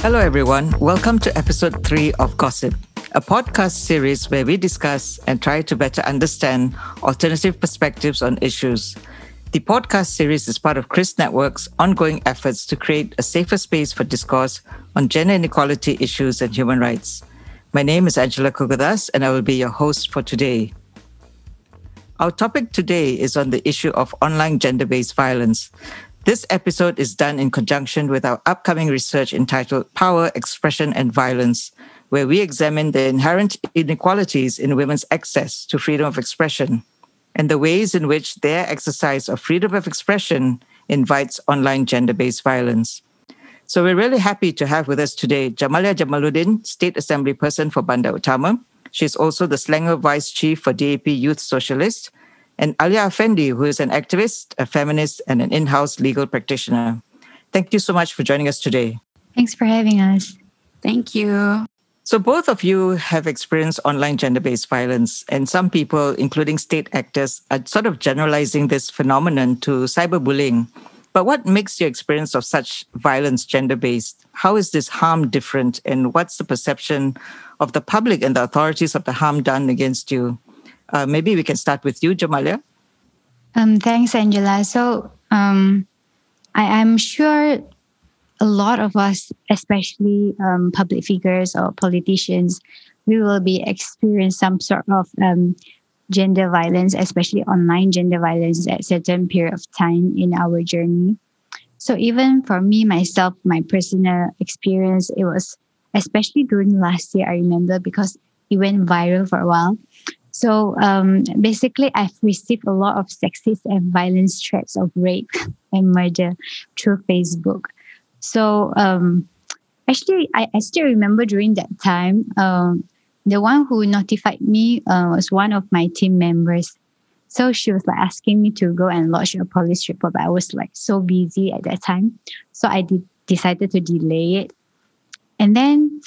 Hello, everyone. Welcome to episode three of Gossip, a podcast series where we discuss and try to better understand alternative perspectives on issues. The podcast series is part of KRYSS Network's ongoing efforts to create a safer space for discourse on gender inequality issues and human rights. My name is Angela Kuga Das, and I will be your host for today. Our topic today is on the issue of online gender based violence. This episode is done in conjunction with our upcoming research entitled Power, Expression, and Violence, where we examine the inherent inequalities in women's access to freedom of expression and the ways in which their exercise of freedom of expression invites online gender based violence. So we're really happy to have with us today Jamalia Jamaluddin, State Assembly Person for Bandar Utama. She's also the Selangor Vice Chief for DAP Youth Socialist, and Alia Effendi, who is an activist, a feminist, and an in house legal practitioner. Thank you so much for joining us today. Thanks for having us. Thank you. So, both of you have experienced online gender based violence, and some people, including state actors, are sort of generalizing this phenomenon to cyberbullying. But what makes your experience of such violence gender based? How is this harm different? And what's the perception of the public and the authorities of the harm done against you? Uh, maybe we can start with you, Jamalia. Um, thanks, Angela. So um, I, am sure a lot of us, especially um, public figures or politicians, we will be experiencing some sort of um, gender violence, especially online gender violence at certain period of time in our journey. So even for me myself, my personal experience, it was especially during last year. I remember because it went viral for a while. So um, basically, I've received a lot of sexist and violence threats of rape and murder through Facebook. So um, actually, I, I still remember during that time, um, the one who notified me uh, was one of my team members. So she was like asking me to go and lodge a police report, but I was like so busy at that time. So I did, decided to delay it. And then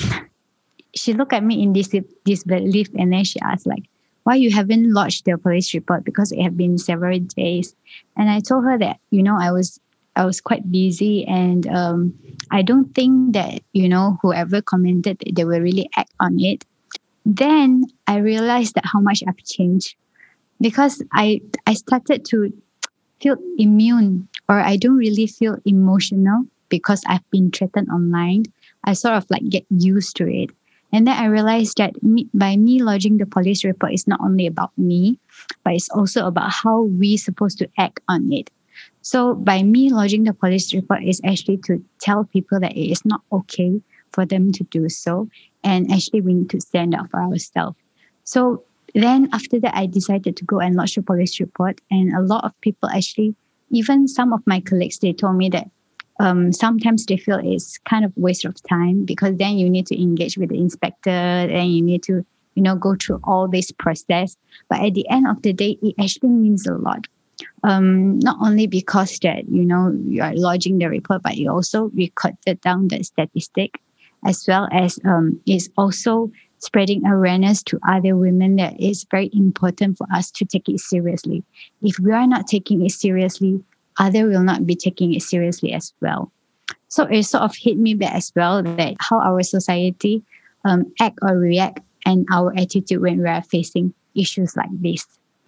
she looked at me in this disbelief and then she asked like, why you haven't lodged the police report because it had been several days. And I told her that, you know, I was I was quite busy and um, I don't think that, you know, whoever commented they will really act on it. Then I realized that how much I've changed because I I started to feel immune or I don't really feel emotional because I've been threatened online. I sort of like get used to it. And then I realized that me, by me lodging the police report, it's not only about me, but it's also about how we supposed to act on it. So by me lodging the police report is actually to tell people that it is not okay for them to do so. And actually we need to stand up for ourselves. So then after that, I decided to go and lodge the police report. And a lot of people actually, even some of my colleagues, they told me that um, sometimes they feel it's kind of waste of time because then you need to engage with the inspector and you need to you know go through all this process. But at the end of the day it actually means a lot. Um, not only because that you know you are lodging the report but it also recorded down the statistic as well as um, it's also spreading awareness to other women that it's very important for us to take it seriously. If we are not taking it seriously other will not be taking it seriously as well. So it sort of hit me back as well that how our society um, act or react and our attitude when we are facing issues like this.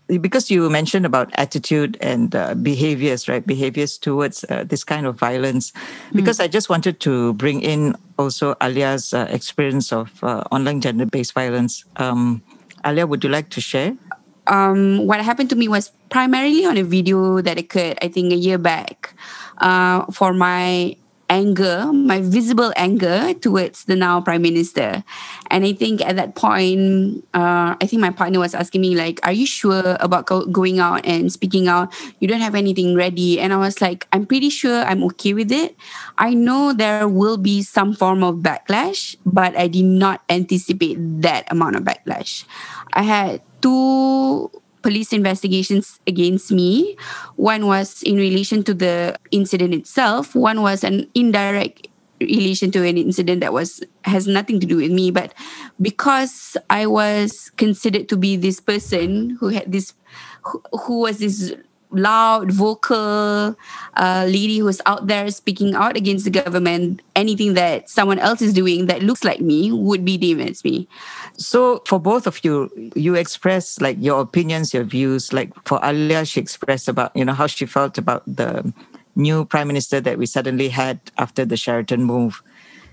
Because you mentioned about attitude and uh, behaviors, right? Behaviors towards uh, this kind of violence. Hmm. Because mm. I just wanted to bring in also Alia's uh, experience of uh, online gender based violence. Um, Alia, would you like to share? Um, what happened to me was primarily on a video that occurred, I think, a year back, uh, for my anger, my visible anger towards the now prime minister. And I think at that point, uh, I think my partner was asking me like, "Are you sure about go- going out and speaking out? You don't have anything ready." And I was like, "I'm pretty sure I'm okay with it. I know there will be some form of backlash, but I did not anticipate that amount of backlash. I had two police investigations against me. One was in relation to the incident itself. One was an indirect relation to an incident that was has nothing to do with me. But because I was considered to be this person who had this, who, who was this loud, vocal uh, lady who's out there speaking out against the government. Anything that someone else is doing that looks like me would be deemed as me. So, for both of you, you express like your opinions, your views. Like for Alia, she expressed about you know how she felt about the new prime minister that we suddenly had after the Sheraton move.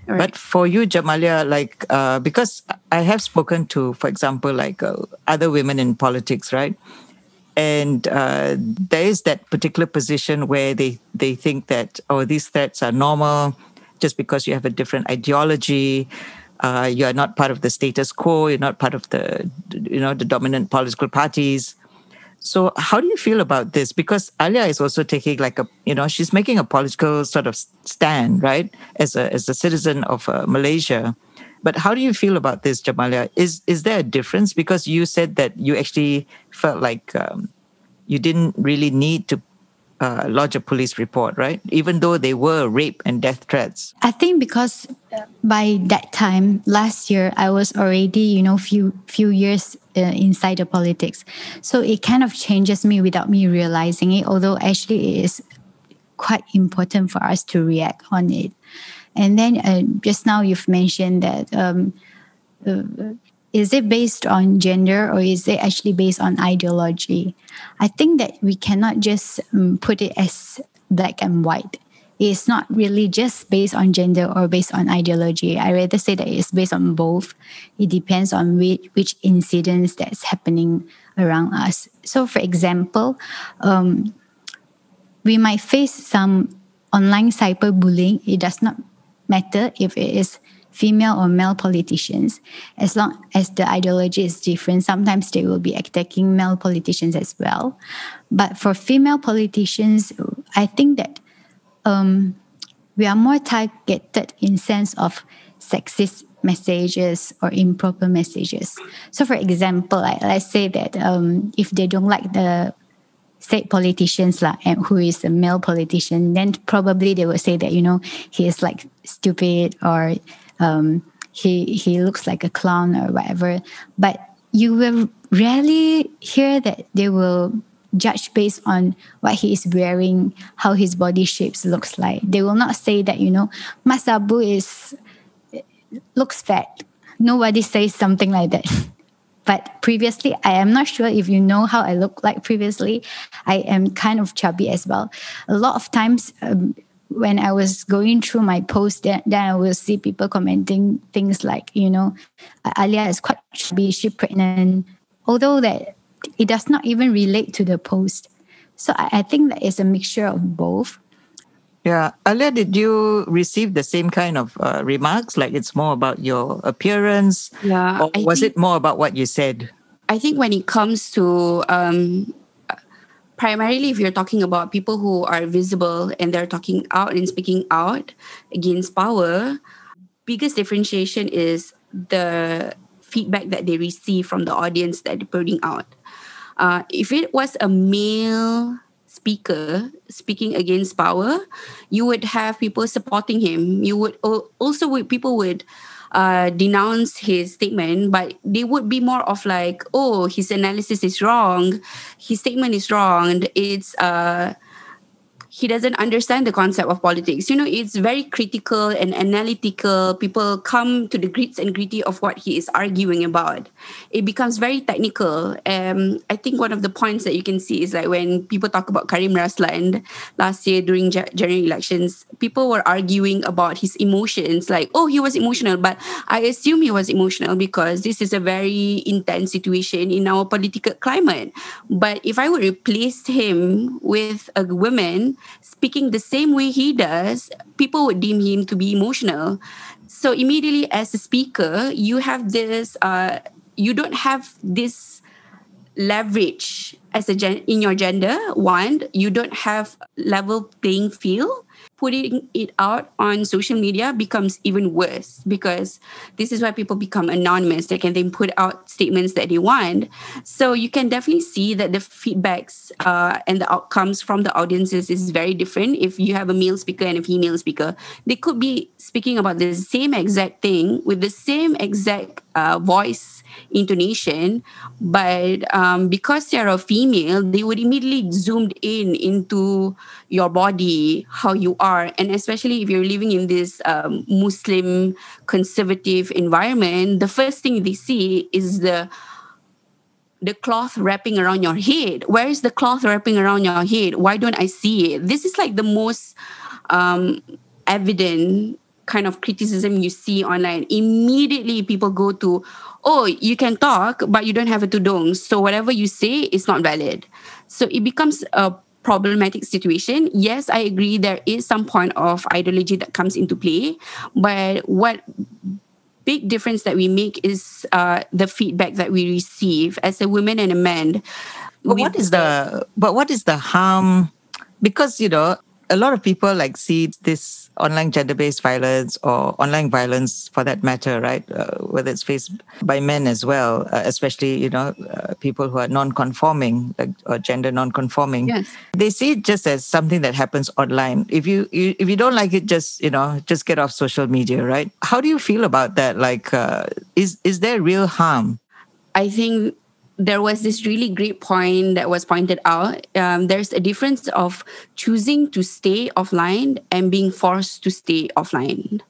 Right. But for you, Jamalia, like uh, because I have spoken to, for example, like uh, other women in politics, right? And uh, there is that particular position where they they think that oh these threats are normal just because you have a different ideology. Uh, you are not part of the status quo. You're not part of the you know the dominant political parties. So how do you feel about this? Because alia is also taking like a you know she's making a political sort of stand right as a as a citizen of uh, malaysia but how do you feel about this, Jamalia? Is is there a difference? Because you said that you actually felt like um, you didn't really need to uh, lodge a police report, right? Even though they were rape and death threats. I think because by that time last year, I was already you know few few years uh, inside the politics, so it kind of changes me without me realizing it. Although actually it is quite important for us to react on it. And then uh, just now you've mentioned that um, uh, is it based on gender or is it actually based on ideology? I think that we cannot just um, put it as black and white. It's not really just based on gender or based on ideology. I rather say that it's based on both. It depends on which, which incidents that's happening around us. So, for example, um, we might face some online cyberbullying. It does not matter if it is female or male politicians, as long as the ideology is different. Sometimes they will be attacking male politicians as well. But for female politicians, I think that um, we are more targeted in sense of sexist messages or improper messages. So, for example, like, let's say that um, if they don't like the state politicians like and who is a male politician then probably they would say that you know he is like stupid or um, he he looks like a clown or whatever. But you will rarely hear that they will judge based on what he is wearing how his body shapes looks like. They will not say that you know Mas Abu is looks fat. Nobody says something like that But previously, I am not sure if you know how I look like previously. I am kind of chubby as well. A lot of times, um, when I was going through my post, then, then I will see people commenting things like, you know, Alia is quite chubby, she pregnant. Although that it does not even relate to the post. So I, I think that it's a mixture of both. Yeah. Alia, did you receive the same kind of uh, remarks? Like it's more about your appearance? Yeah. Or was think, it more about what you said? I think when it comes to um, primarily if you're talking about people who are visible and they're talking out and speaking out against power, biggest differentiation is the feedback that they receive from the audience that they're putting out. Uh, if it was a male speaker speaking against power, you would have people supporting him. You would also people would uh, denounce his statement, but they would be more of like, oh, his analysis is wrong, his statement is wrong. It's uh, he doesn't understand the concept of politics. You know, it's very critical and analytical. People come to the grits and gritty of what he is arguing about. It becomes very technical. Um, I think one of the points that you can see is like when people talk about Karim Raslan last year during general elections, people were arguing about his emotions, like, oh, he was emotional. But I assume he was emotional because this is a very intense situation in our political climate. But if I would replace him with a woman, speaking the same way he does, people would deem him to be emotional. So immediately, as a speaker, you have this. Uh, you don't have this leverage as a gen- in your gender. One, you don't have level playing field putting it out on social media becomes even worse because this is why people become anonymous. They can then put out statements that they want. So you can definitely see that the feedbacks uh, and the outcomes from the audiences is very different. If you have a male speaker and a female speaker, they could be speaking about the same exact thing with the same exact uh, voice intonation but um, because they're a female they would immediately zoomed in into your body how you are and especially if you're living in this um, muslim conservative environment the first thing they see is the the cloth wrapping around your head where is the cloth wrapping around your head why don't i see it this is like the most um, evident kind of criticism you see online immediately people go to oh, you can talk, but you don't have a tudung. So whatever you say is not valid. So it becomes a problematic situation. Yes, I agree there is some point of ideology that comes into play, but what big difference that we make is uh, the feedback that we receive as a woman and a man. But what is the but what is the harm? Because you know a lot of people like see this online gender-based violence or online violence for that matter right? Uh, whether it's faced by men as well uh, especially you know uh, people who are non-conforming like, or gender non-conforming. Yes. they see it just as something that happens online. If you, you, if you don't like it just you know just get off social media right? How do you feel about that? Like uh, is is there real harm? I think there was this really great point that was pointed out. Um, there's a difference of choosing to stay offline and being forced to stay offline.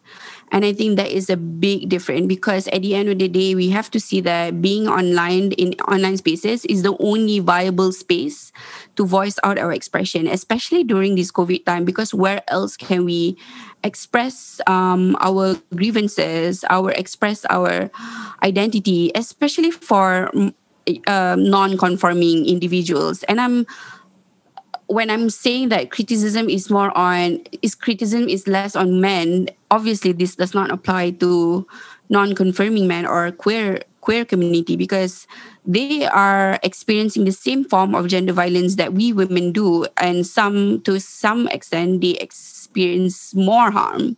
And I think that is a big difference because at the end of the day, we have to see that being online in online spaces is the only viable space to voice out our expression, especially during this COVID time, because where else can we express um, our grievances, our express our identity, especially for uh, non-conforming individuals. And i'm when i'm saying that criticism is more on is criticism is less on men obviously this does not apply to non-conforming men or queer queer community because they are experiencing the same form of gender violence that we women do. And some to some extent they experience more harm.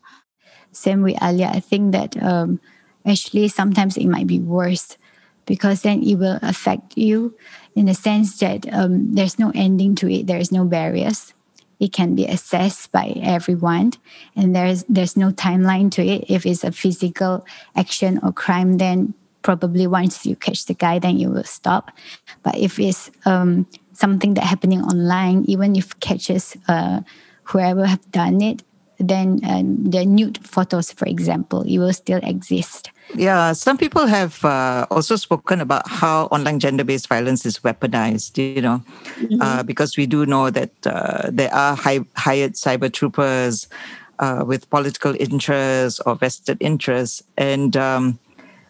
Same with alia. I think that um, actually sometimes it might be worse because then it will affect you in the sense that um, there's no ending to it, there's no barriers. It can be assessed by everyone, and there's there's no timeline to it. If it's a physical action or crime, then probably once you catch the guy, then you will stop. But if it's um, something that happening online, even if catches uh, whoever have done it, then uh, the nude photos, for example, it will still exist. Yeah, some people have uh, also spoken about how online gender based violence is weaponized, you know, mm-hmm. uh, because we do know that uh, there are high, hired cyber troopers uh, with political interests or vested interests. And, um,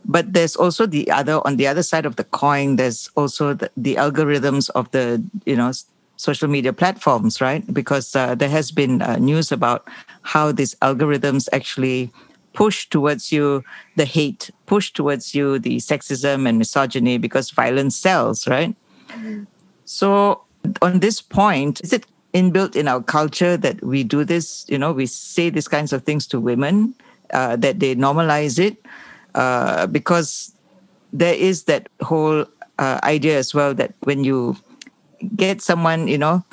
but there's also the other, on the other side of the coin, there's also the, the algorithms of the, you know, social media platforms, right? Because uh, there has been uh, news about how these algorithms actually push towards you the hate, push towards you the sexism and misogyny because violence sells, right? Mm-hmm. So, on this point, is it inbuilt in our culture that we do this? You know, we say these kinds of things to women, uh, that they normalize it, uh, because there is that whole uh, idea as well that when you get someone, you know,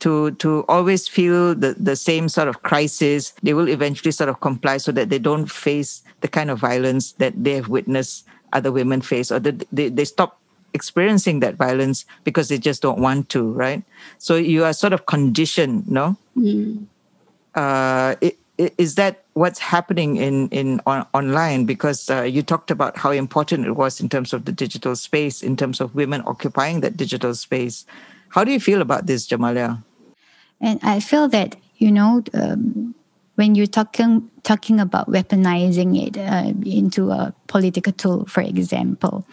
to to always feel the, the same sort of crisis, they will eventually sort of comply so that they don't face the kind of violence that they have witnessed other women face or that they, they stop experiencing that violence because they just don't want to, right? So you are sort of conditioned, no? Mm. Uh, it, it, is that what's happening in in on, online? Because uh, you talked about how important it was in terms of the digital space, in terms of women occupying that digital space. How do you feel about this, Jamalia? And I feel that you know um, when you're talking talking about weaponizing it uh, into a political tool, for example,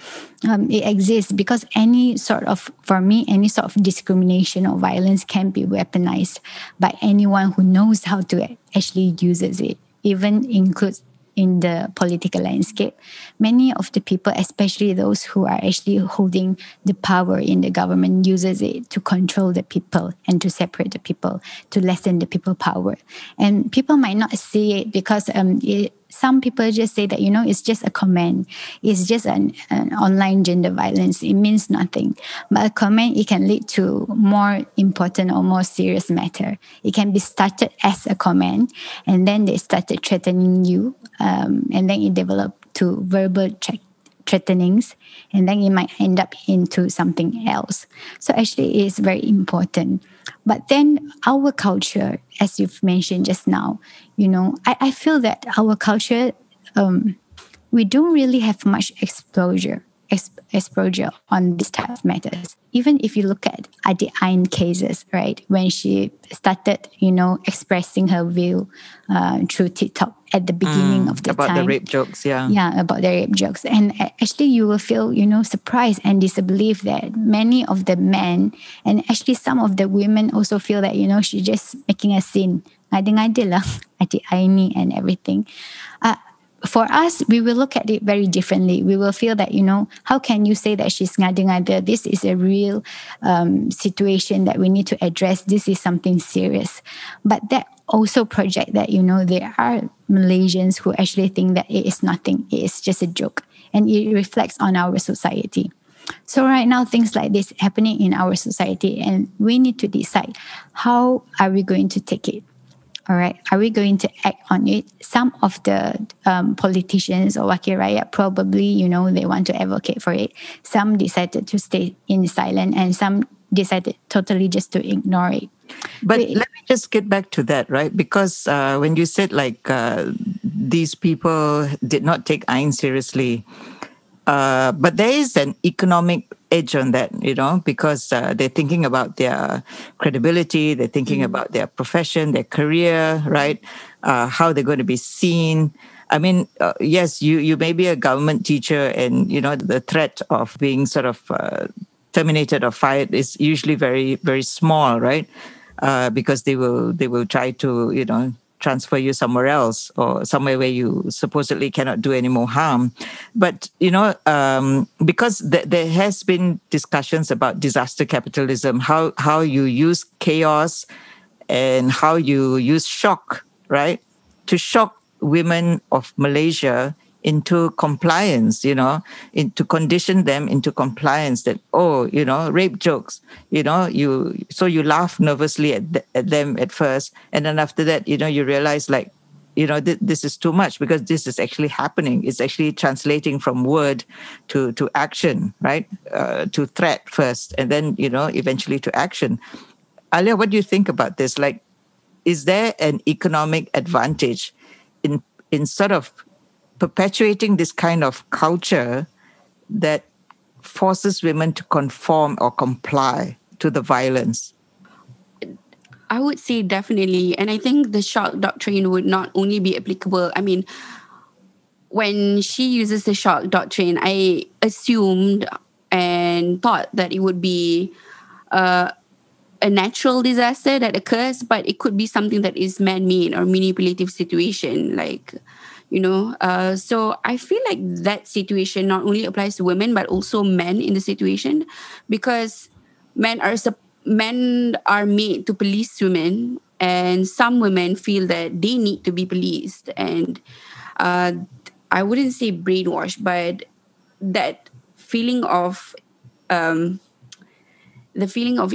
um, it exists because any sort of for me any sort of discrimination or violence can be weaponized by anyone who knows how to actually uses it. Even includes in the political landscape, many of the people, especially those who are actually holding the power in the government, uses it to control the people and to separate the people, to lessen the people power. And people might not see it because um, it, some people just say that you know it's just a comment. It's just an, an, online gender violence. It means nothing. But a comment it can lead to more important or more serious matter. It can be started as a comment and then they started threatening you um, and then it developed to verbal threatenings and then it might end up into something else. So actually it is very important but then our culture as you've mentioned just now you know i, I feel that our culture um, we don't really have much exposure exposure on these type of matters. Even if you look at Adi Ain cases, right, when she started, you know, expressing her view uh, through TikTok at the beginning mm, of the about time. the rape jokes, yeah, yeah, about the rape jokes, and actually you will feel, you know, surprised and disbelief that many of the men and actually some of the women also feel that you know she's just making a scene. Ngadi-ngadi lah, Adi Aini and everything. Uh, for us, we will look at it very differently. We will feel that, you know, how can you say that she's ngada-ngada? This is a real um, situation that we need to address. This is something serious. But that also project that, you know, there are Malaysians who actually think that it is nothing. It is just a joke. And it reflects on our society. So right now, things like this happening in our society, and we need to decide how are we going to take it all right, are we going to act on it? Some of the um, politicians or wakil rakyat probably, you know, they want to advocate for it. Some decided to stay in silent, and some decided totally just to ignore it. But let me just get back to that, right? Because uh, when you said like uh, these people did not take Ain seriously, uh, but there is an economic edge on that, you know, because uh, they're thinking about their credibility, they're thinking mm. about their profession, their career, right? Uh, how they're going to be seen. I mean, uh, yes, you you may be a government teacher, and you know the threat of being sort of uh, terminated or fired is usually very very small, right? Uh, because they will they will try to you know transfer you somewhere else or somewhere where you supposedly cannot do any more harm. But, you know, um, because th- there has been discussions about disaster capitalism, how, how you use chaos and how you use shock, right? To shock women of Malaysia into compliance, you know, in, to condition them into compliance that, oh, you know, rape jokes, you know, you, so you laugh nervously at, th- at them at first. And then after that, you know, you realize like, you know, th- this is too much because this is actually happening. It's actually translating from word to, to action, right? Uh, to threat first, and then, you know, eventually to action. Alia, what do you think about this? Like, is there an economic advantage in in sort of perpetuating this kind of culture that forces women to conform or comply to the violence? I would say definitely. And I think the shock doctrine would not only be applicable. I mean, when she uses the shock doctrine, I assumed and thought that it would be uh, a natural disaster that occurs, but it could be something that is man made or manipulative situation. Like, you know uh, so i feel like that situation not only applies to women but also men in the situation because men are men are made to police women and some women feel that they need to be policed and uh, i wouldn't say brainwashed but that feeling of um, the feeling of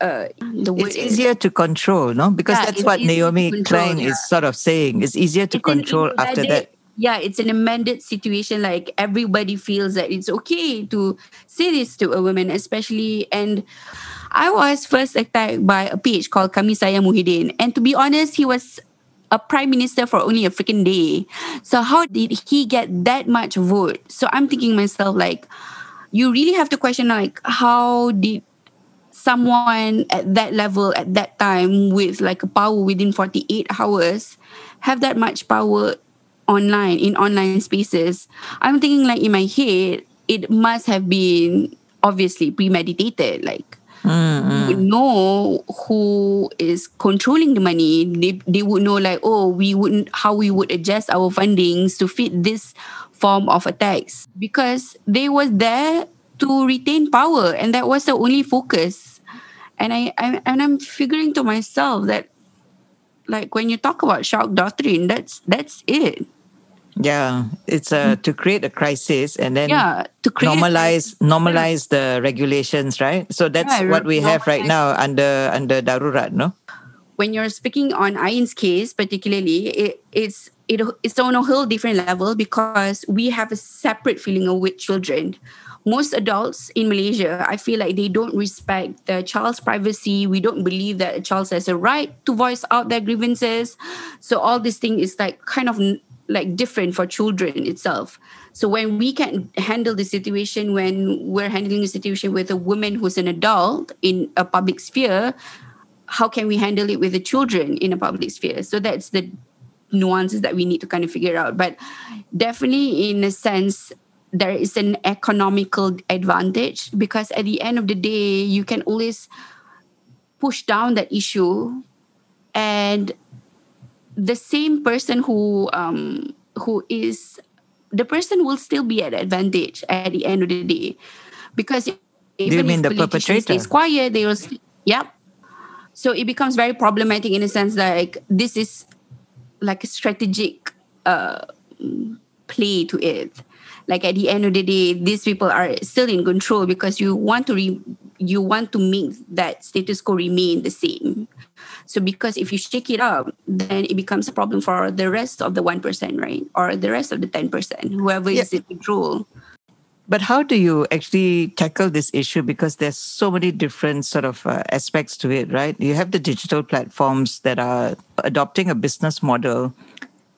uh, it's easier to control, no? Because yeah, that's what Naomi control, Klein yeah. is sort of saying. It's easier to it's control after that. Yeah, it's an amended situation. Like everybody feels that it's okay to say this to a woman, especially. And I was first attacked by a page called Kamisaya Muhyiddin. And to be honest, he was a prime minister for only a freaking day. So how did he get that much vote? So I'm thinking myself like, you really have to question like how did someone at that level at that time with like a power within 48 hours have that much power online in online spaces i'm thinking like in my head it must have been obviously premeditated like mm-hmm. would know who is controlling the money. They they would know like, oh, we wouldn't how we would adjust our fundings to fit this form of attacks because they was there to retain power and that was the only focus. And I, I and I'm figuring to myself that like when you talk about shock doctrine, that's that's it. Yeah, it's uh, to create a crisis and then Yeah, to create normalize normalize the regulations, right? So that's Yeah, what we have right now under under darurat, no? when you're speaking on Ain's case, particularly, it, it's it, it's on a whole different level because we have a separate feeling of with children. Most adults in Malaysia, I feel like they don't respect the child's privacy. We don't believe that a child has a right to voice out their grievances. So all this thing is like kind of like different for children itself. So when we can handle the situation, when we're handling a situation with a woman who's an adult in a public sphere, how can we handle it with the children in a public sphere so that's the nuances that we need to kind of figure out but definitely in a sense there is an economical advantage because at the end of the day you can always push down that issue. And the same person who um who is the person will still be at advantage at the end of the day. Because even mean if the politician perpetrator? stays quiet they will st- yep. So it becomes very problematic in a sense like this is like a strategic uh, play to it like at the end of the day these people are still in control because you want to re- you want to make that status quo remain the same so because if you shake it up then it becomes a problem for the rest of the 1% right or the rest of the 10% whoever Yeah. is in control But how do you actually tackle this issue? Because there's so many different sort of uh, aspects to it, right? You have the digital platforms that are adopting a business model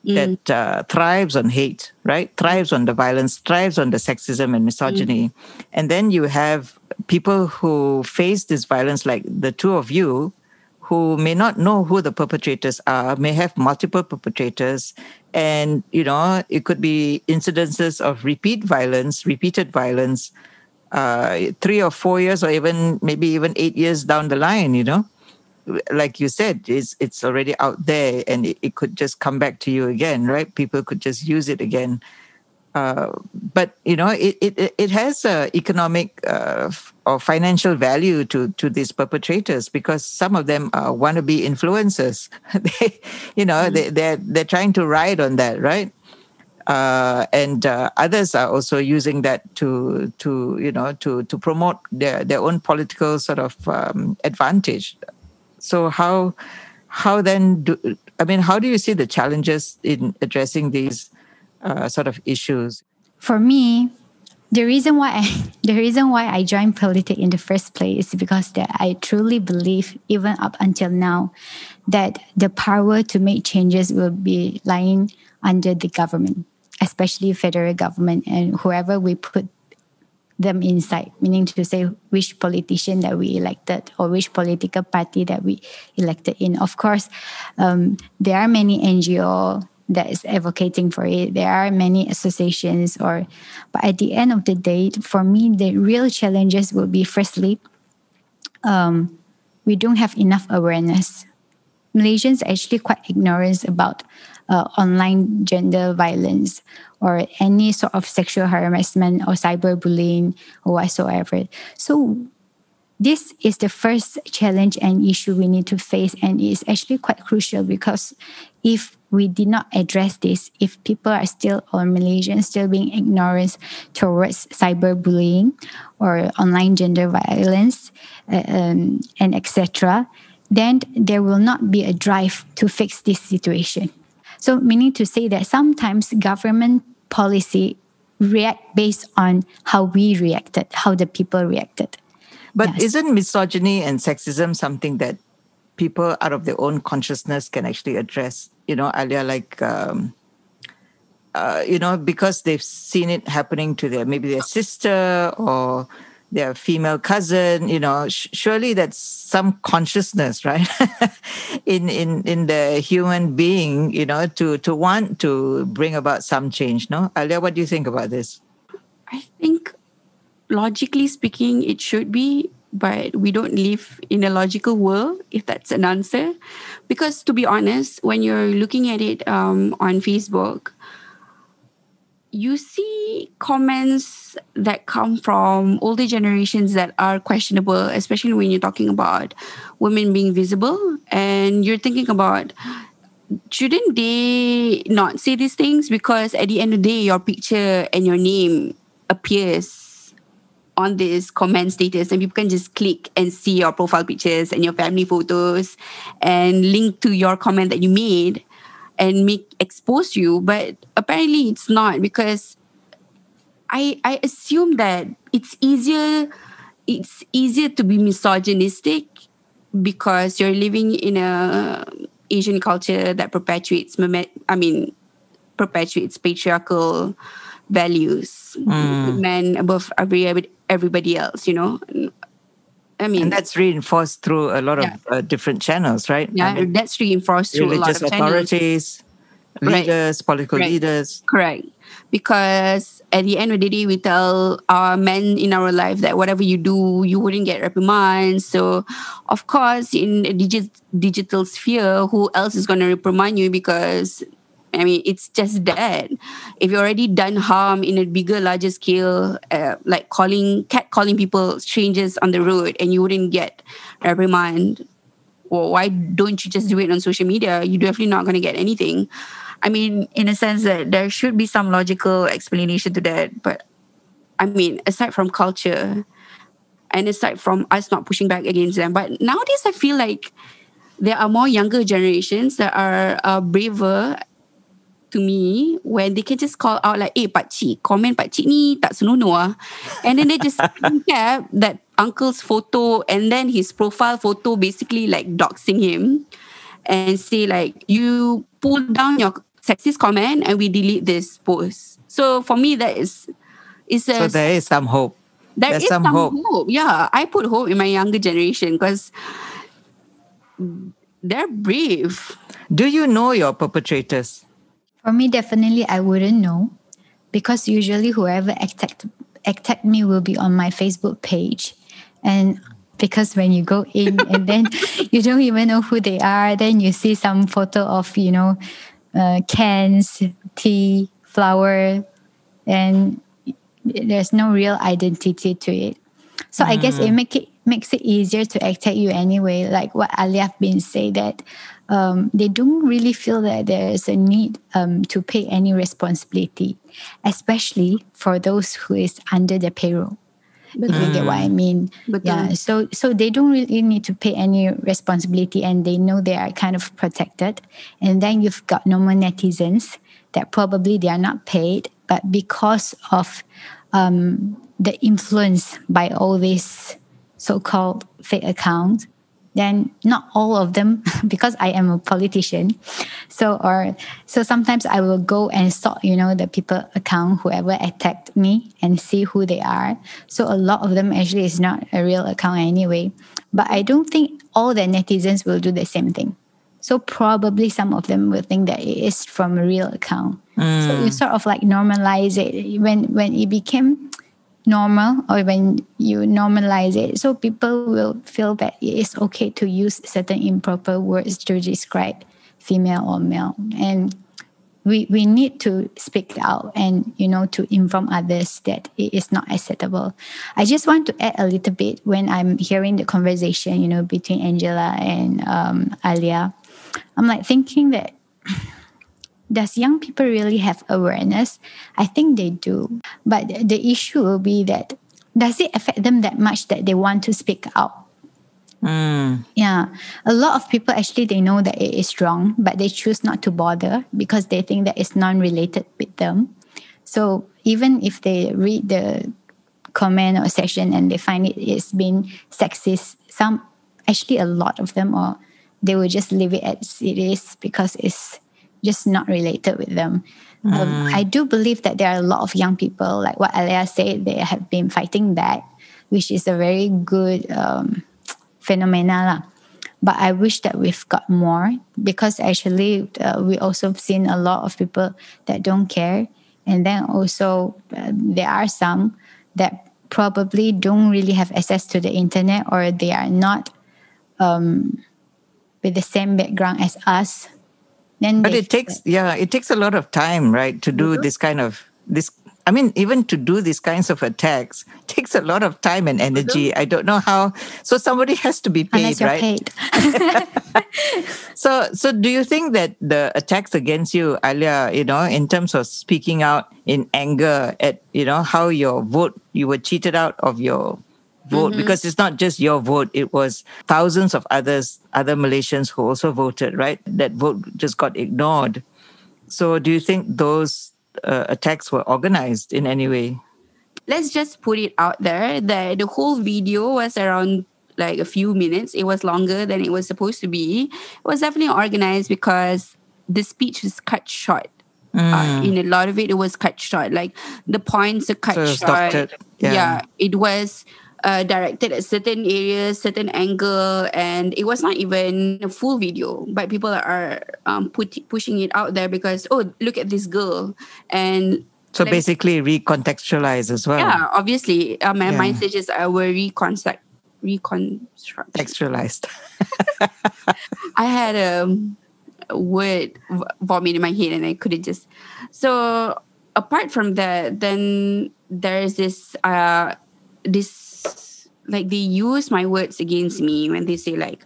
that uh, thrives on hate, right? Thrives on the violence, thrives on the sexism and misogyny. And then you have people who face this violence, like the two of you, who may not know who the perpetrators are, may have multiple perpetrators. And, you know, it could be incidences of repeat violence, repeated violence, uh, three or four years, or even maybe even eight years down the line, you know? Like you said, it's, it's already out there and it, it could just come back to you again, right? People could just use it again. Uh, but you know it it, it has a economic uh, or financial value to to these perpetrators because some of them are wannabe influencers they you know they they're they're trying to ride on that right uh, and uh, others are also using that to to you know to to promote their their own political sort of um, advantage so how how then do i mean how do you see the challenges in addressing these uh, sort of issues? For me, the reason why I the reason why I joined politics in the first place is because that I truly believe, even up until now, that the power to make changes will be lying under the government, especially federal government and whoever we put them inside, meaning to say which politician that we elected or which political party that we elected in. Of course, um, there are many NGO that is advocating for it. There are many associations, or but at the end of the day, for me, the real challenges will be firstly, um, we don't have enough awareness. Malaysians are actually quite ignorant about uh, online gender violence or any sort of sexual harassment or cyberbullying or whatsoever. So this is the first challenge and issue we need to face and it's actually quite crucial because if we did not address this if people are still or malaysians still being ignorant towards cyberbullying or online gender violence uh, um, and etc then there will not be a drive to fix this situation so meaning to say that sometimes government policy react based on how we reacted how the people reacted But Yes. isn't misogyny and sexism something that people out of their own consciousness can actually address? You know, earlier, like, um, uh, you know, because they've seen it happening to their maybe their sister or their female cousin. You know, sh- surely that's some consciousness, right? in in in the human being, you know, to to want to bring about some change. No, Alia, what do you think about this? I think logically speaking, it should be but we don't live in a logical world, if that's an answer. Because to be honest, when you're looking at it um, on Facebook, you see comments that come from older generations that are questionable, especially when you're talking about women being visible. And you're thinking about, shouldn't they not say these things? Because at the end of the day, your picture and your name appears on this comment status, and people can just click and see your profile pictures and your family photos and link to your comment that you made and make expose you but apparently it's not because i i assume that it's easier it's easier to be misogynistic because you're living in a asian culture that perpetuates i mean perpetuates patriarchal values mm. men above every everybody else you know I mean, and that's reinforced through a lot of yeah. uh, different channels, right? Yeah, I mean, that's reinforced through a lot of authorities, channels. leaders, right. political right. leaders. Correct. Because at the end of the day, we tell our men in our life that whatever you do, you wouldn't get reprimands. So, of course, in a digit, digital sphere, who else is going to reprimand you? Because I mean, it's just that if you already done harm in a bigger, larger scale, uh, like calling, cat calling people strangers on the road, and you wouldn't get reprimand, well, why don't you just do it on social media? You're definitely not going to get anything. I mean, in a sense that there should be some logical explanation to that, but I mean, aside from culture, and aside from us not pushing back against them, but nowadays I feel like there are more younger generations that are uh, braver to me when they can just call out like, eh, pakcik, comment pakcik ni tak senonoh ah. And then they just cap that uncle's photo and then his profile photo basically like doxing him and say like, you pull down your sexist comment and we delete this post. So for me, that is, is a, so there is some hope. There There's is some, some hope. hope. Yeah, I put hope in my younger generation because they're brave. Do you know your perpetrators? For me, definitely I wouldn't know because usually whoever attacked attacked me will be on my Facebook page. And because when you go in and then you don't even know who they are, then you see some photo of, you know, uh, cans, tea, flower, and there's no real identity to it. So mm. I guess it mm. make it makes it easier to attack you anyway. Like what Alia been say that um, they don't really feel that there is a need um, to pay any responsibility, especially for those who is under the payroll. But you get what I mean? But yeah. So so they don't really need to pay any responsibility, and they know they are kind of protected. And then you've got normal netizens that probably they are not paid, but because of um, the influence by all these so-called fake accounts, then not all of them because i am a politician. So or so sometimes i will go and stalk you know the people account whoever attacked me and see who they are. So a lot of them actually is not a real account anyway. But i don't think all the netizens will do the same thing. So probably some of them will think that it is from a real account. Mm. so you sort of like normalize it. When when it became normal or when you normalize it. So people will feel that it is okay to use certain improper words to describe female or male. And we we need to speak out and you know to inform others that it is not acceptable. I just want to add a little bit when i'm hearing the conversation you know between angela and um, alia. I'm like thinking that does young people really have awareness? I think they do. But the issue will be that does it affect them that much that they want to speak out? Mm. Yeah. A lot of people actually they know that it is wrong, but they choose not to bother because they think that it's non-related with them. So even if they read the comment or section and they find it is being sexist, some actually a lot of them or they will just leave it as it is because it's just not related with them. Mm. Um, I do believe that there are a lot of young people, like what Alia said, they have been fighting back, which is a very good um, phenomena. But I wish that we've got more because actually uh, we also seen a lot of people that don't care. And then also uh, there are some that probably don't really have access to the internet or they are not um, with the same background as us. Then But it takes yeah, it takes a lot of time, right, to do Mm-hmm. this kind of this I mean, even to do these kinds of attacks takes a lot of time and energy. I don't know how. So somebody has to be paid, unless you're right? paid. So, so do you think that the attacks against you, Alia, you know, in terms of speaking out in anger at, you know, how your vote, you were cheated out of your vote because it's not just your vote; it was thousands of others, other Malaysians who also voted, right? That vote just got ignored. So, do you think those uh, attacks were organized in any way? let's just put it out there that the whole video was around like a few minutes. It was longer than it was supposed to be. It was definitely organized because the speech was cut short. Uh, in a lot of it, it was cut short. Like the points are cut So short. it. Yeah. it was uh, directed at certain areas, certain angle, and it was not even a full video. But people are um, put, pushing it out there because oh, look at this girl, and So Like- basically, recontextualize as well. yeah, obviously, uh, my Yeah. messages uh, were reconstruct, reconstruct. Textualized. I had a, a word vomit in my head, and I couldn't just. So apart from that, then there is this uh this like they use my words against me when they say like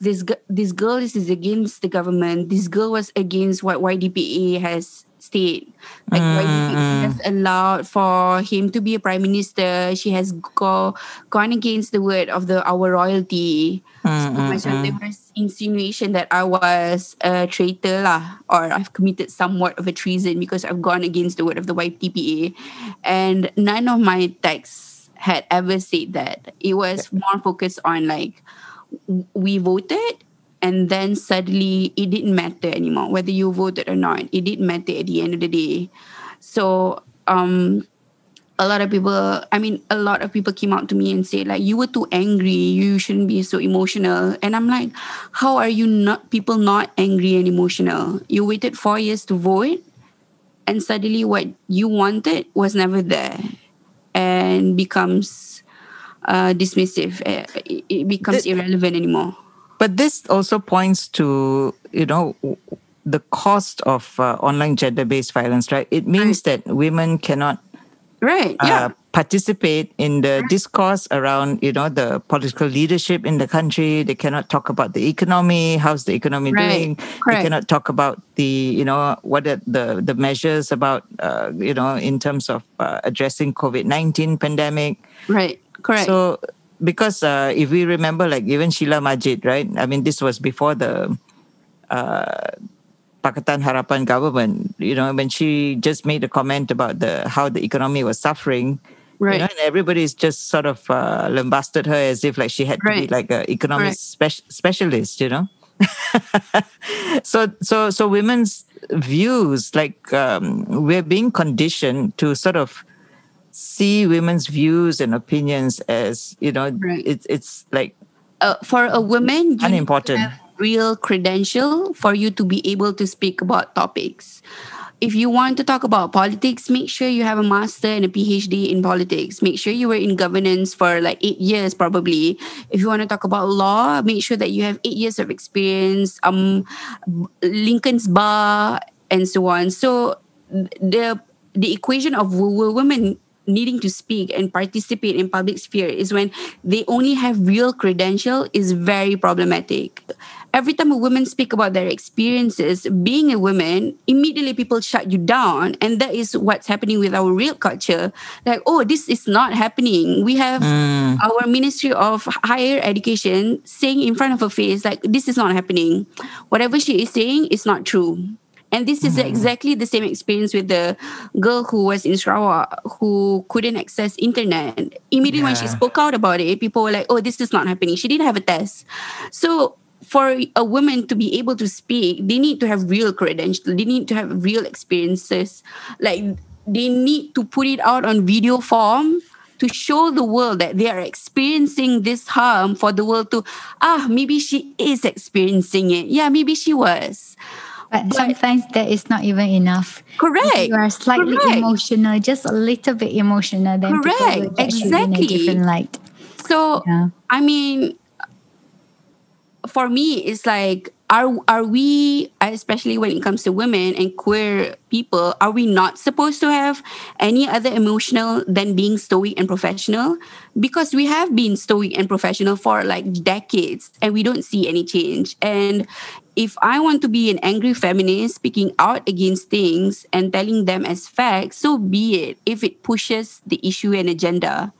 this this girl is, is against the government. This girl was against what YDPA has stated. Like mm, YDPA mm, mm. has allowed for him to be a prime minister. She has go, gone against the word of the our royalty. So macam there was insinuation that I was a traitor lah, or I've committed somewhat of a treason because I've gone against the word of the YDPA, and none of my texts had ever said that. It was more focused on like we voted and then suddenly it didn't matter anymore whether you voted or not. It didn't matter at the end of the day. So um a lot of people i mean a lot of people came out to me and said like you were too angry. You shouldn't be so emotional. And i'm like how are you not people not angry and emotional? You waited four years to vote and suddenly what you wanted was never there and becomes uh, dismissive Uh, it, it becomes The- irrelevant anymore. But this also points to, you know, the cost of uh, online gender based violence, right? It means that women cannot right uh, yeah participate in the discourse around, you know, the political leadership in the country. They cannot talk about the economy. How's the economy Right. doing? They cannot talk about the, you know, what are the the measures about, uh, you know, in terms of uh, addressing COVID nineteen pandemic. right correct So, because uh, if we remember, like even Sheila Majid, right? I mean, this was before the uh, Pakatan Harapan government. You know, when she just made a comment about the how the economy was suffering. Right. You know, and everybody's just sort of uh, lambasted her as if like she had to be like an economic Correct. spec- specialist. You know. so so so women's views like um, we're being conditioned to sort of see women's views and opinions as you know Right. it's it's like uh, for a woman, you Unimportant. need to have real credential for you to be able to speak about topics. If you want to talk about politics, make sure you have a master and a PhD in politics. Make sure you were in governance for like eight years, probably. If you want to talk about law, make sure that you have eight years of experience. Um, Lincoln's Bar and so on. So the the equation of wo- wo- women needing to speak and participate in public sphere is when they only have real credential is very problematic every time a woman speak about their experiences being a woman immediately people shut you down. And that is what's happening with our real culture. Like oh this is not happening. We have mm. our ministry of higher education saying in front of her face like this is not happening. Whatever she is saying is not true. And this is mm. exactly the same experience with the girl who was in Sarawak who couldn't access internet. Immediately when she spoke out about it, people were like, "Oh, this is not happening." She didn't have a test. So for a woman to be able to speak, they need to have real credentials. They need to have real experiences. Like they need to put it out on video form to show the world that they are experiencing this harm for the world to ah maybe she is experiencing it. Yeah, maybe she was. But, sometimes that is not even enough. Correct. If you are slightly Correct. emotional, just a little bit emotional, then Correct. will judge you in Exactly. different light. So Yeah. I mean, for me, it's like, are are we, especially when it comes to women and queer people, are we not supposed to have any other emotional than being stoic and professional? Because we have been stoic and professional for like decades, and we don't see any change. And if I want to be an angry feminist speaking out against things and telling them as facts, so be it. If it pushes the issue and agenda.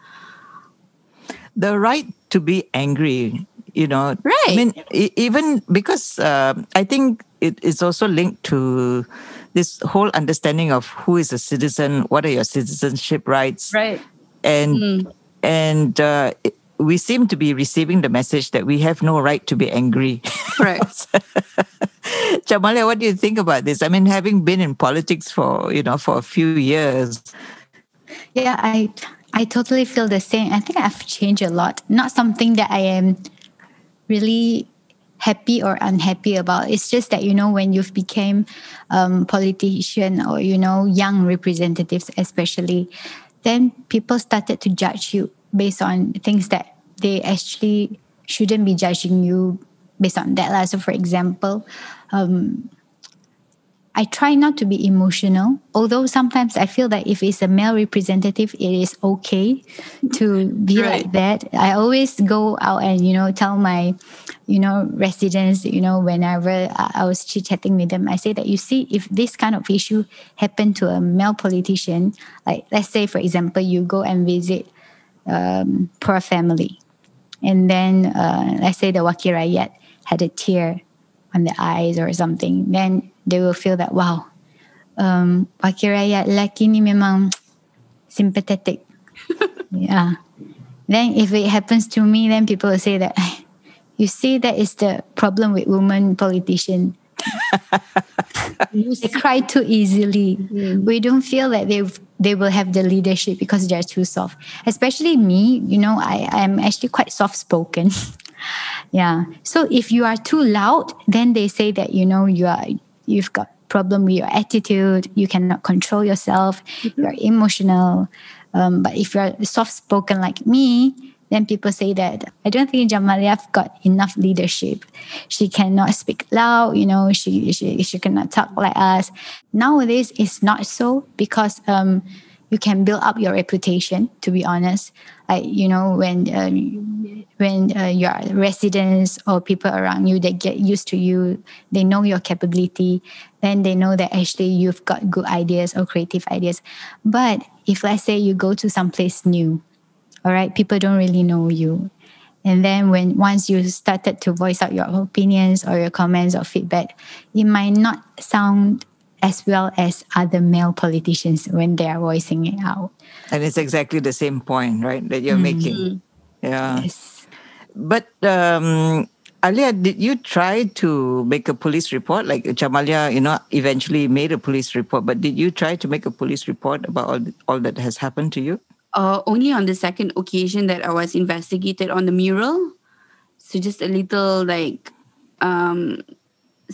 the right to be angry you know right i mean even because uh, i think it is also linked to this whole understanding of who is a citizen what are your citizenship rights Right. and and uh, it- we seem to be receiving the message that we have no right to be angry Right. Jamalia, what do you think about this? I mean, having been in politics for you know for a few years, Yeah, I I totally feel the same. I think I've changed a lot. Not something that I am really happy or unhappy about. It's just that you know when you've became um, politician or you know young representatives, especially, then people started to judge you based on things that they actually shouldn't be judging you based on that. lah. So, for example, I try not to be emotional, although sometimes I feel that if it's a male representative, it is okay to be Right. like that. I always go out and, you know, tell my, you know, residents, you know, whenever I was chit chatting with them, I say that you see, if this kind of issue happened to a male politician, like let's say, for example, you go and visit um, poor family, and then uh, let's say the Wakil Rakyat had a tear on the eyes or something, then they will feel that wow, um, Wakil Rakyat lelaki ni memang sympathetic. yeah. Then if it happens to me, then people will say that, you see, that is the problem with women politician. they cry too easily. We don't feel that they they will have the leadership because they're too soft. Especially me, you know, I I'm actually quite soft spoken. Yeah. So if you are too loud, then they say that you know you are you've got problem with your attitude. You cannot control yourself. You're emotional. Um, but if you're soft spoken like me, then people say that I don't think Jamalia's got enough leadership. She cannot speak loud, you know, she she, she cannot talk like us. Nowadays it's not so because um, you can build up your reputation, to be honest. Like, you know, when um, when uh, your residents or people around you they get used to you, they know your capability, then they know that actually you've got good ideas or creative ideas. But if let's say you go to some place new, all right people don't really know you and then when once you started to voice out your opinions or your comments or feedback it might not sound as well as other male politicians when they are voicing it out and it's exactly the same point, right, that you're making. Yeah. yes But um, Alia, did you try to make a police report? Like Jamalia, you know, eventually made a police report. But did you try to make a police report about all, all that has happened to you? uh, only on the second occasion that I was investigated on the mural. So just a little like um,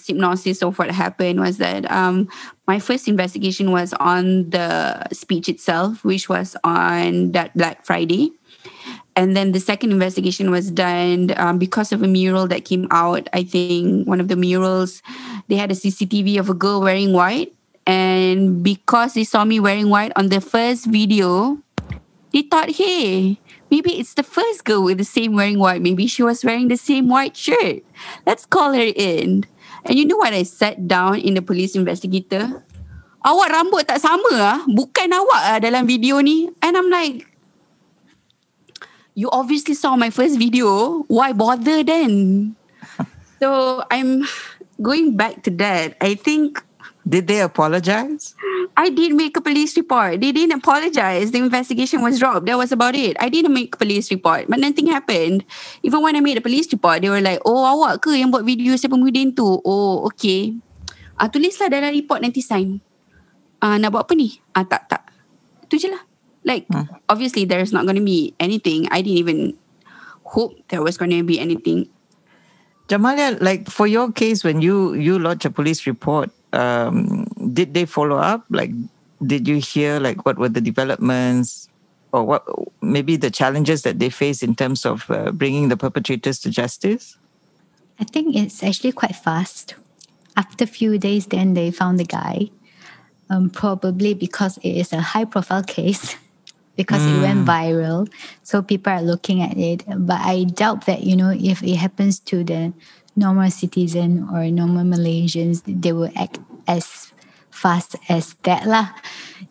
synopsis of what happened was that um, my first investigation was on the speech itself, which was on that Black Friday. And then the second investigation was done um, because of a mural that came out. I think one of the murals, they had a CCTV of a girl wearing white. And because they saw me wearing white on the first video, they thought, hey, maybe it's the first girl with the same wearing white. Maybe she was wearing the same white shirt. Let's call her in. And you know what I sat down in the police investigator? Awak rambut tak sama ah. Bukan awak ah dalam video ni. And I'm like, you obviously saw my first video. Why bother then? so I'm going back to that. I think Did they apologize? I did make a police report. They didn't apologize. The investigation was dropped. That was about it. I didn't make a police report. But nothing happened. Even when I made a police report, they were like, oh awak ke yang buat video saya pemudin tu? Oh okay. Ah, tulislah dalam report nanti sign. Ah, nak buat apa ni? Ah, tak, tak. Itu je lah. Like, obviously there's not going to be anything. I didn't even hope there was going to be anything. Jamalia, like for your case, when you you lodge a police report, um, did they follow up? Like, did you hear like what were the developments, or what maybe the challenges that they face in terms of uh, bringing the perpetrators to justice? I think it's actually quite fast. After a few days, then they found the guy. Um, probably because it is a high profile case, because mm. it went viral. So people are looking at it. But I doubt that, you know, if it happens to the normal citizen or normal Malaysians, they will act as fast as that. Lah.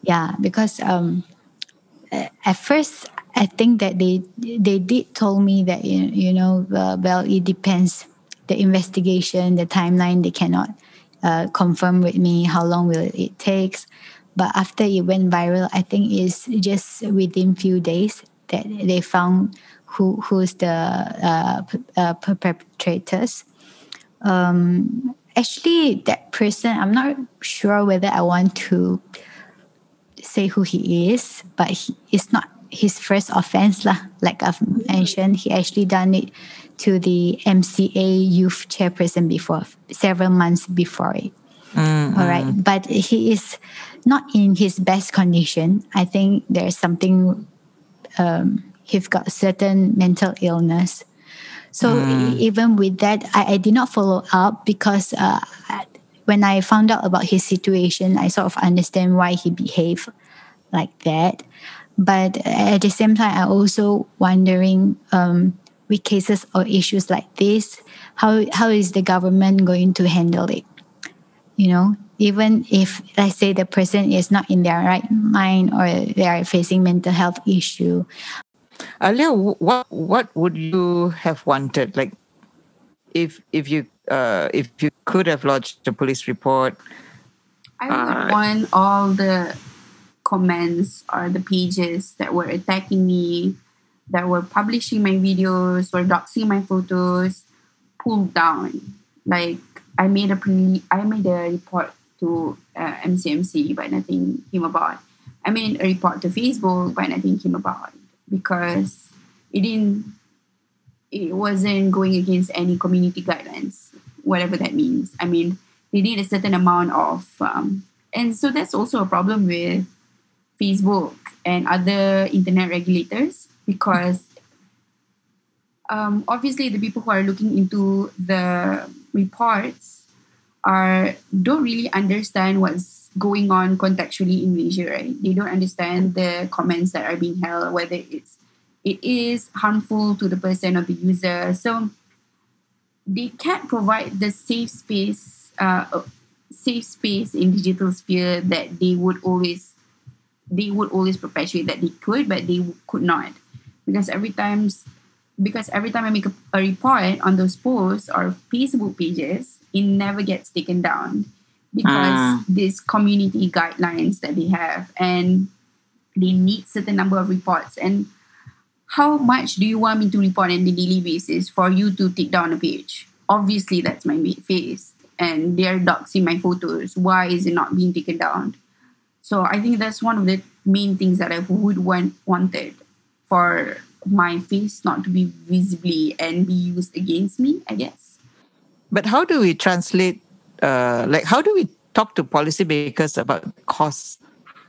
Yeah, because um, at first, I think that they they did told me that you, you know well it depends the investigation the timeline they cannot uh, confirm with me how long will it takes but after it went viral i think it's just within few days that they found who who's the uh, uh, perpetrators um, actually that person i'm not sure whether i want to say who he is but he, it's not his first offense lah. like i've mentioned he actually done it to the MCA youth chairperson before, several months before it. Mm-hmm. All right. But he is not in his best condition. I think there's something, um, he's got certain mental illness. So mm. even with that, I, I, did not follow up because uh, when I found out about his situation, I sort of understand why he behaved like that. But at the same time, I also wondering um, with cases or issues like this how how is the government going to handle it you know even if let's say the person is not in their right mind or they are facing mental health issue Alia, what what would you have wanted like if if you uh, if you could have lodged a police report i would uh, want all the comments or the pages that were attacking me that were publishing my videos or doxing my photos pulled down. Like I made a pre I made a report to uh, MCMC, but nothing came about. I made a report to Facebook, but nothing came about because it didn't. It wasn't going against any community guidelines, whatever that means. I mean, they need a certain amount of, um, and so that's also a problem with Facebook and other internet regulators because um, obviously the people who are looking into the reports are don't really understand what's going on contextually in Malaysia, right? They don't understand the comments that are being held, whether it's it is harmful to the person or the user. So they can't provide the safe space, uh, safe space in digital sphere that they would always they would always perpetuate that they could, but they could not because every time because every time I make a, a report on those posts or Facebook pages, it never gets taken down because uh. these community guidelines that they have and they need certain number of reports. And how much do you want me to report on a daily basis for you to take down a page? Obviously that's my face and they're doxing my photos. Why is it not being taken down? So i think that's one of the main things that i would want wanted for my face not to be visibly and be used against me, I guess. But how do we translate, uh, like, how do we talk to policymakers about costs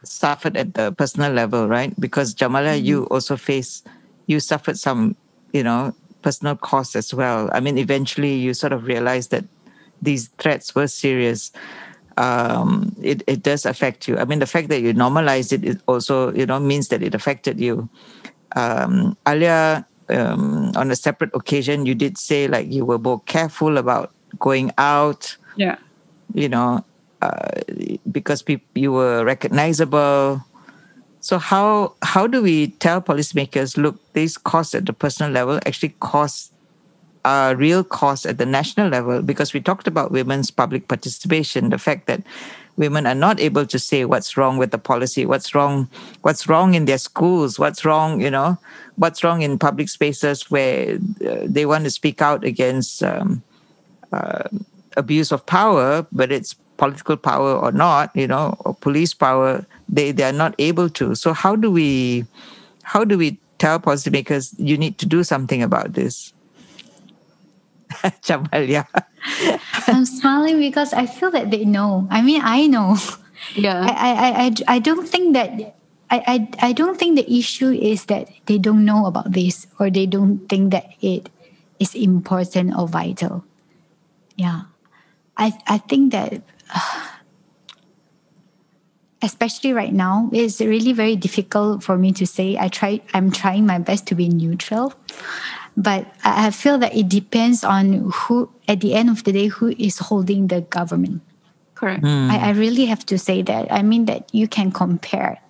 suffered at the personal level, right? Because Jamalia, mm-hmm. you also face, you suffered some, you know, personal costs as well. I mean, eventually you sort of realized that these threats were serious. Um, it, it does affect you. I mean, the fact that you normalized it, it also, you know, means that it affected you um, Alia, um, on a separate occasion, you did say like you were more careful about going out. Yeah. You know, uh, because pe- you were recognizable. So how how do we tell policymakers, look, these costs at the personal level actually cost a real cost at the national level? Because we talked about women's public participation, the fact that women are not able to say what's wrong with the policy what's wrong what's wrong in their schools what's wrong you know what's wrong in public spaces where uh, they want to speak out against um, uh, abuse of power but it's political power or not you know or police power they they are not able to. So how do we how do we tell policymakers you need to do something about this Jamalia. I'm smiling because I feel that they know. I mean, I know. Yeah. I, I, I, I don't think that I, I, I don't think the issue is that they don't know about this or they don't think that it is important or vital. Yeah. I, I think that especially right now it's really very difficult for me to say i try i'm trying my best to be neutral but i feel that it depends on who at the end of the day who is holding the government Correct. I, I really have to say that i mean that you can compare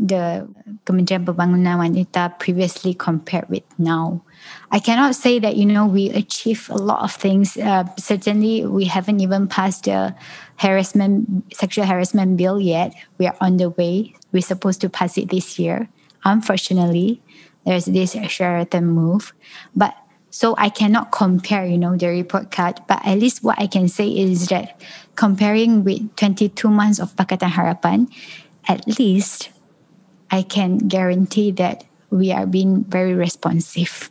the Kementerian Pembangunan Wanita previously compared with now. I cannot say that you know we achieve a lot of things. Uh, certainly, we haven't even passed the harassment, sexual harassment bill yet. We are on the way. We're supposed to pass it this year. Unfortunately, there's this Sheraton move, but so I cannot compare, you know, the report card. But at least what I can say is that comparing with 22 months of Pakatan Harapan, at least I can guarantee that we are being very responsive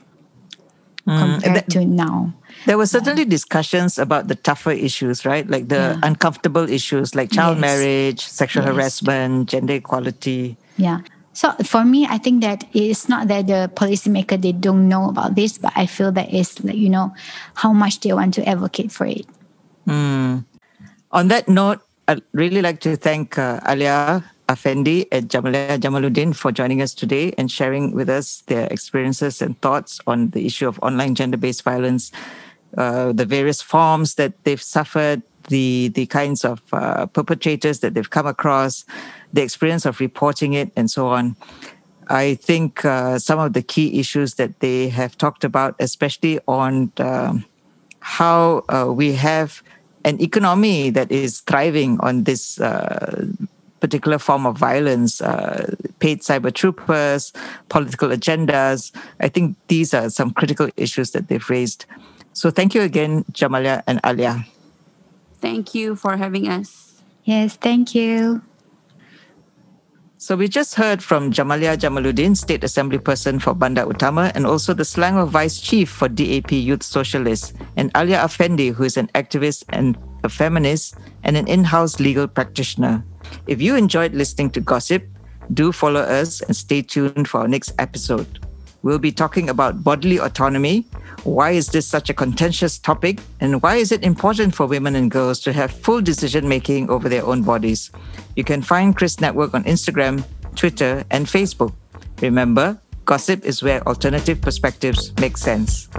mm, compared that- to now. There were certainly discussions about the tougher issues, right? Like the Yeah. uncomfortable issues like child Yes. marriage, sexual Yes. harassment, gender equality. Yeah. So for me, I think that it's not that the policymaker they don't know about this, but I feel that it's like you know how much they want to advocate for it. On that note, I'd really like to thank uh, Alia Afendi and Jamalia Jamaluddin for joining us today and sharing with us their experiences and thoughts on the issue of online gender-based violence, uh, the various forms that they've suffered, the the kinds of uh, perpetrators that they've come across, the experience of reporting it, and so on. I think uh, some of the key issues that they have talked about, especially on um, how uh, we have an economy that is thriving on this uh, particular form of violence, uh, paid cyber troopers, political agendas. I think these are some critical issues that they've raised. So thank you again, Jamalia and Alia. Thank you for having us. Yes, thank you. So we just heard from Jamalia Jamaluddin, State Assembly Person for Bandar Utama, and also the Selangor Vice Chief for DAP Youth Socialists, and Alia Afendi, who is an activist and a feminist and an in-house legal practitioner. If you enjoyed listening to gossip, do follow us and stay tuned for our next episode. We'll be talking about bodily autonomy. Why is this such a contentious topic? And why is it important for women and girls to have full decision making over their own bodies? You can find KRYSS Network on Instagram, Twitter, and Facebook. Remember, gossip is where alternative perspectives make sense.